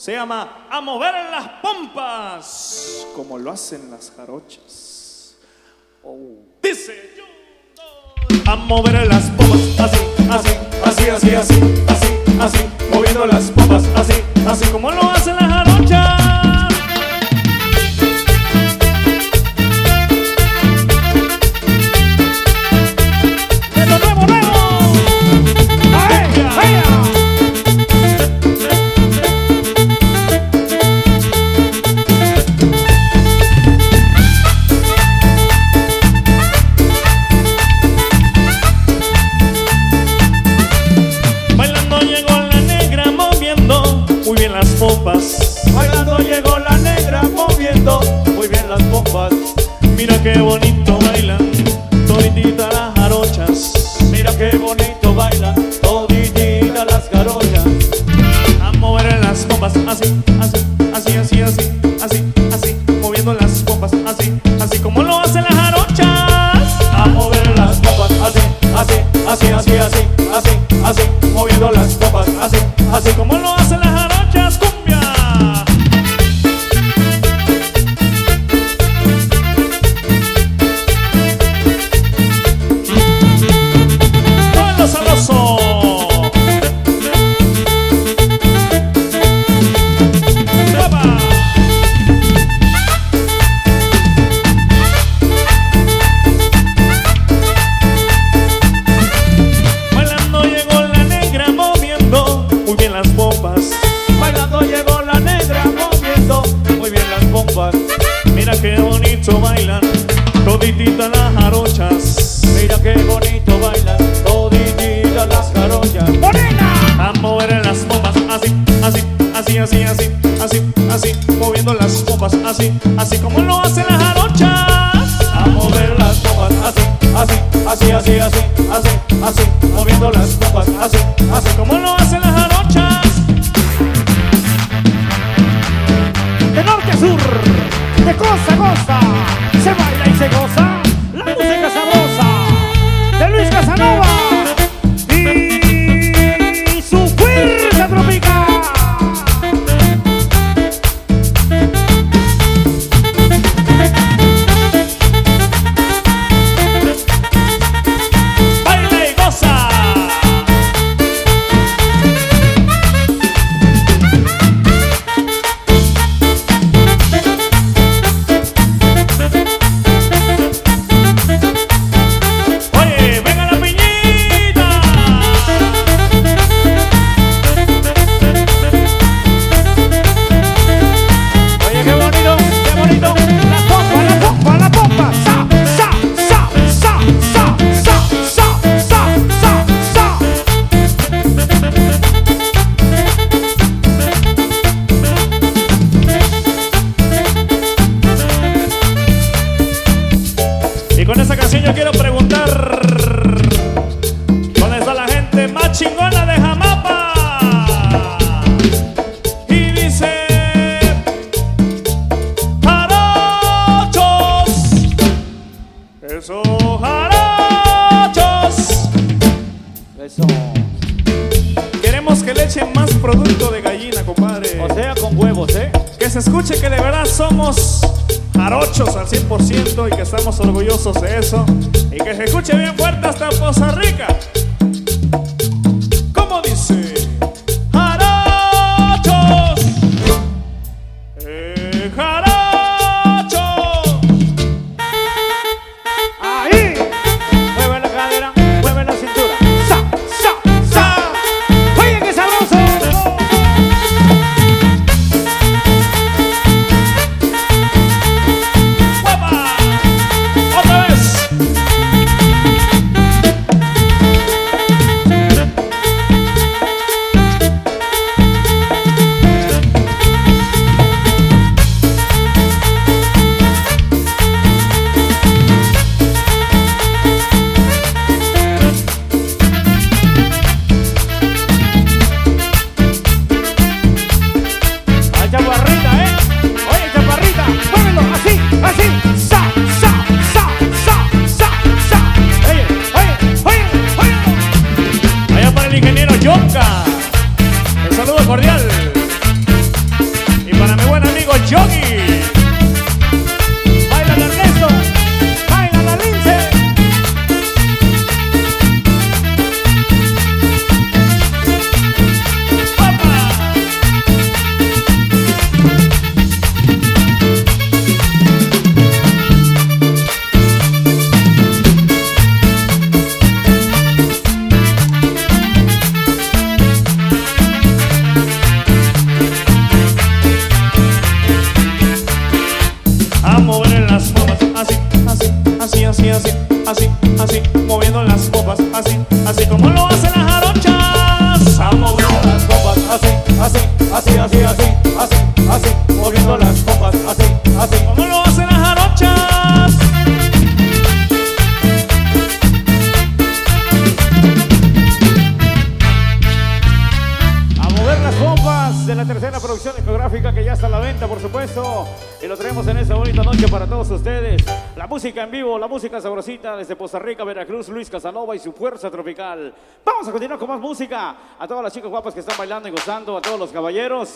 Se llama A mover en las pompas, como lo hacen las jarochas. Oh. Dice yo. A mover las pompas, así, así, así, así, así, así, así, moviendo las pompas, así, así como lo hacen las moviendo las pompas así, así Como bonito bailan todititas las jarochas. Mira qué bonito bailan toditita las carochas. A mover las pompas así, así, así, así, así, así, así, moviendo las pompas así, así como lo hacen las jarochas. A mover las pompas así, así, así, así, así, así, así, moviendo las pompas así, así Como lo echen más producto de gallina, compadre O sea, con huevos, ¿eh? Que se escuche que de verdad somos jarochos al 100% y que estamos orgullosos de eso. Y que se escuche bien fuerte hasta Poza Rica. Como lo hacen las jarochas. A mover las copas así, así, así, así, así, así, así, bonita noche para todos ustedes. La música en vivo, la música sabrosita desde Costa Rica, Veracruz, Luis Casanova y su fuerza tropical. Vamos a continuar con más música. A todas las chicas guapas que están bailando y gozando, a todos los caballeros.